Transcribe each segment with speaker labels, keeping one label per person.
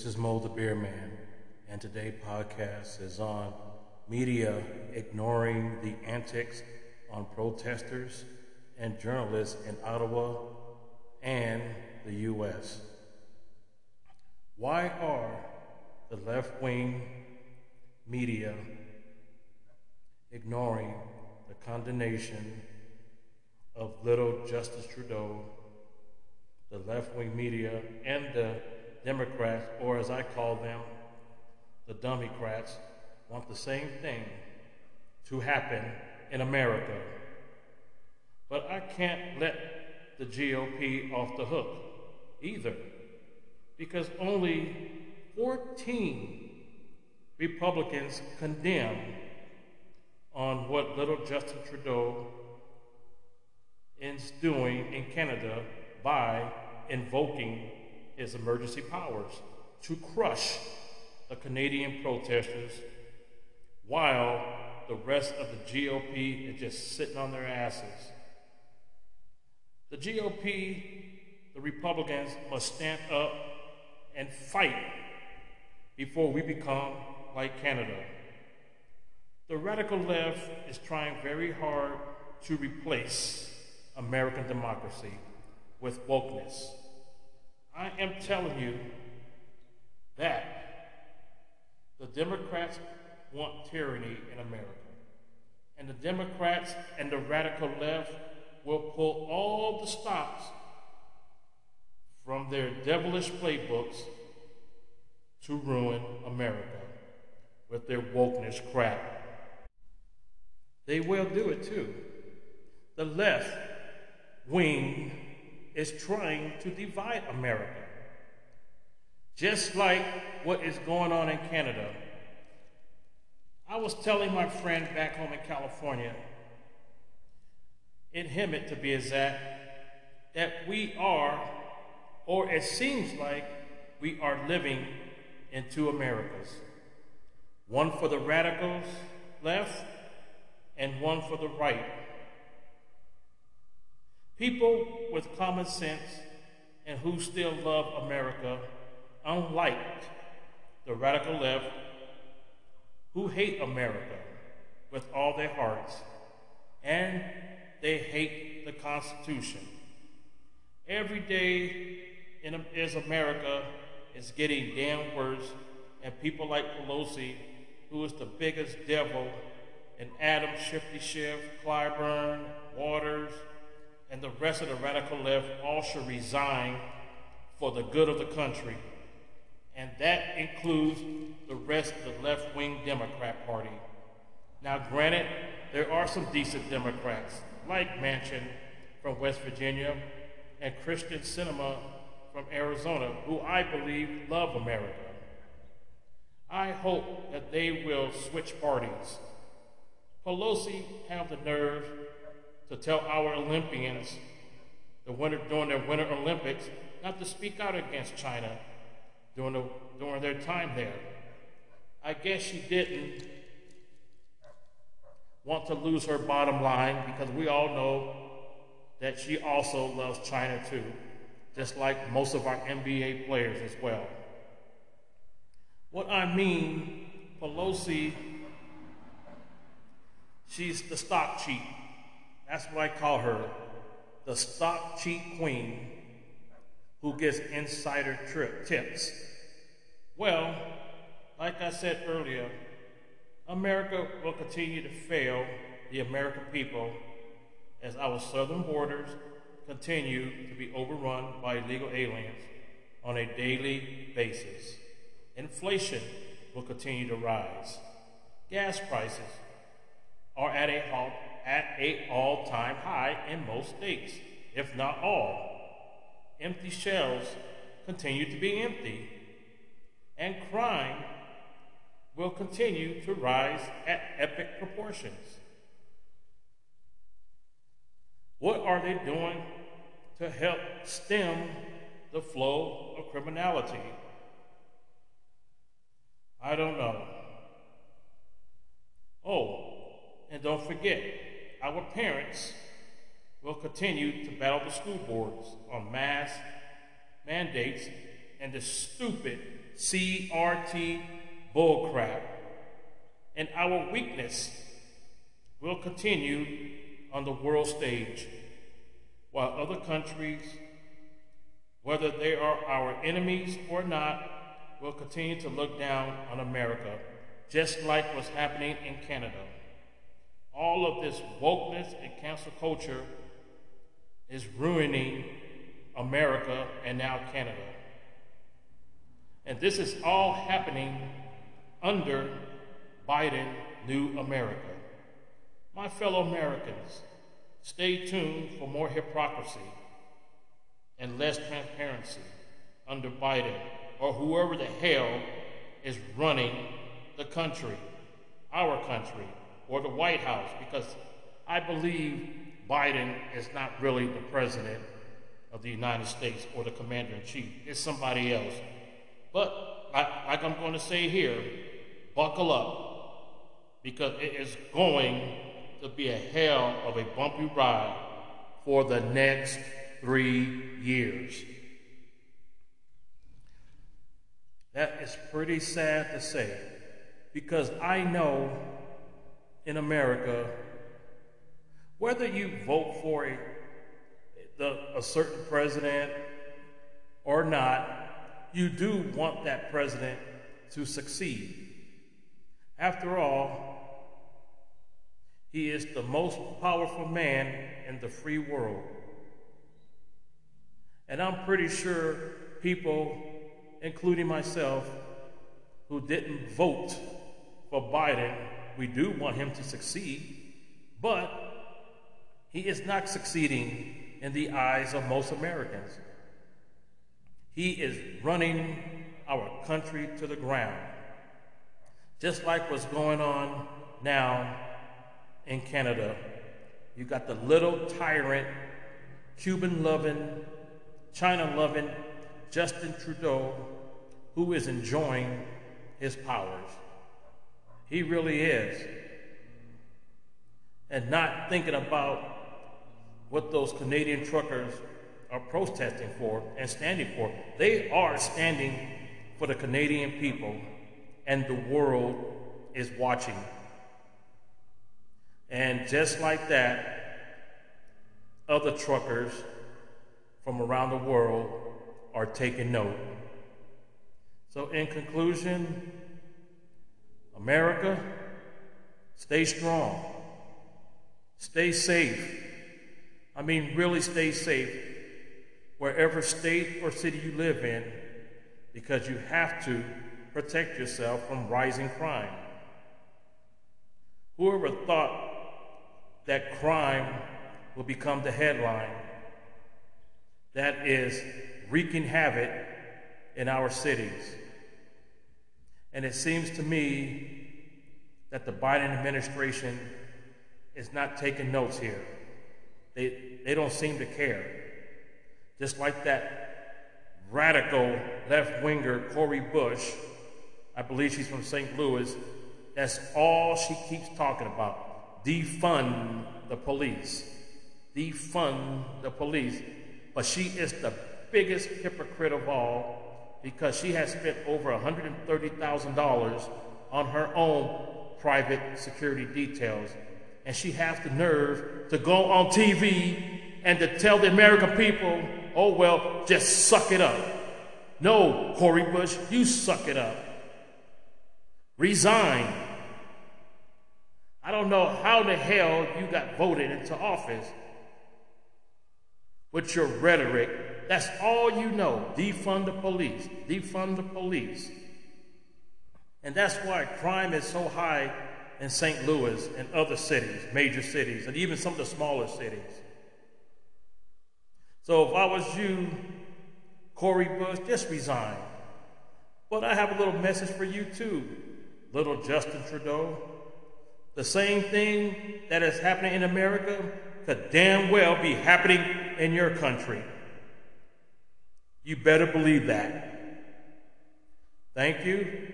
Speaker 1: This is Mo the Beer Man, and today podcast is on media ignoring the antics on protesters and journalists in Ottawa and the U.S. Why are the left wing media ignoring the condemnation of little Justin Trudeau, the left wing media, and the Democrats, or as I call them, the Dummycrats, want the same thing to happen in America. But I can't let the GOP off the hook either, because only 14 Republicans condemn on what little Justin Trudeau is doing in Canada by invoking his emergency powers to crush the Canadian protesters while the rest of the GOP is just sitting on their asses. The GOP, the Republicans, must stand up and fight before we become like Canada. The radical left is trying very hard to replace American democracy with wokeness. I am telling you that the Democrats want tyranny in America. And the Democrats and the radical left will pull all the stops from their devilish playbooks to ruin America with their wokeness crap. They will do it too. The left wing is trying to divide America. Just like what is going on in Canada. I was telling my friend back home in California, in Hemet to be exact, that we are, or it seems like we are living in two Americas one for the radicals left and one for the right. People with common sense and who still love America, unlike the radical left who hate America with all their hearts and they hate the Constitution. Every day in America is getting damn worse, and people like Pelosi, who is the biggest devil, and Adam Shifty Schiff, Clyburn, Waters, and the rest of the radical left all should resign for the good of the country. And that includes the rest of the left wing Democrat Party. Now, granted, there are some decent Democrats, like Manchin from West Virginia and Kyrsten Sinema from Arizona, who I believe love America. I hope that they will switch parties. Pelosi have the nerve to tell our Olympians the winter, during their Winter Olympics not to speak out against China during, the, during their time there. I guess she didn't want to lose her bottom line because we all know that she also loves China too, just like most of our NBA players as well. What I mean, Pelosi, she's the stock cheat. That's what I call her, the stock cheat queen who gets insider trip tips. Well, like I said earlier, America will continue to fail the American people as our southern borders continue to be overrun by illegal aliens on a daily basis. Inflation will continue to rise. Gas prices are at a halt at a all-time high in most states, if not all. Empty shelves continue to be empty, and crime will continue to rise at epic proportions. What are they doing to help stem the flow of criminality? I don't know. Oh, and don't forget, our parents will continue to battle the school boards on mask mandates and the stupid CRT bullcrap. And our weakness will continue on the world stage while other countries, whether they are our enemies or not, will continue to look down on America, just like what's happening in Canada. All of this wokeness and cancel culture is ruining America and now Canada. And this is all happening under Biden New America. My fellow Americans, stay tuned for more hypocrisy and less transparency under Biden or whoever the hell is running the country, our country, or the White House, because I believe Biden is not really the president of the United States or the commander in chief. It's somebody else. But like, I'm going to say here, buckle up because it is going to be a hell of a bumpy ride for the next three years. That is pretty sad to say because I know in America, whether you vote for a, the, a certain president or not, you do want that president to succeed. After all, he is the most powerful man in the free world. And I'm pretty sure people, including myself, who didn't vote for Biden, we do want him to succeed, but he is not succeeding in the eyes of most Americans. He is running our country to the ground, just like what's going on now in Canada. You got the little tyrant, Cuban loving, China loving Justin Trudeau, who is enjoying his powers. He really is. And not thinking about what those Canadian truckers are protesting for and standing for. They are standing for the Canadian people, and the world is watching. And just like that, other truckers from around the world are taking note. So, in conclusion, America, stay strong, stay safe. I mean, really stay safe wherever state or city you live in because you have to protect yourself from rising crime. Whoever thought that crime will become the headline that is wreaking havoc in our cities. And it seems to me that the Biden administration is not taking notes here. They, they don't seem to care. Just like that radical left winger, Cori Bush, I believe she's from St. Louis, that's all she keeps talking about. Defund the police. Defund the police. But she is the biggest hypocrite of all because she has spent over $130,000 on her own private security details. And she has the nerve to go on TV and to tell the American people, oh, well, just suck it up. No, Cori Bush, you suck it up. Resign. I don't know how the hell you got voted into office with your rhetoric. That's all you know. Defund the police. Defund the police. And that's why crime is so high in St. Louis and other cities, major cities, and even some of the smaller cities. So if I was you, Cori Bush, just resign. But I have a little message for you too, little Justin Trudeau. The same thing that is happening in America could damn well be happening in your country. You better believe that. Thank you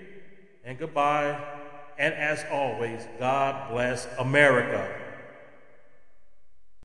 Speaker 1: and goodbye. And as always, God bless America.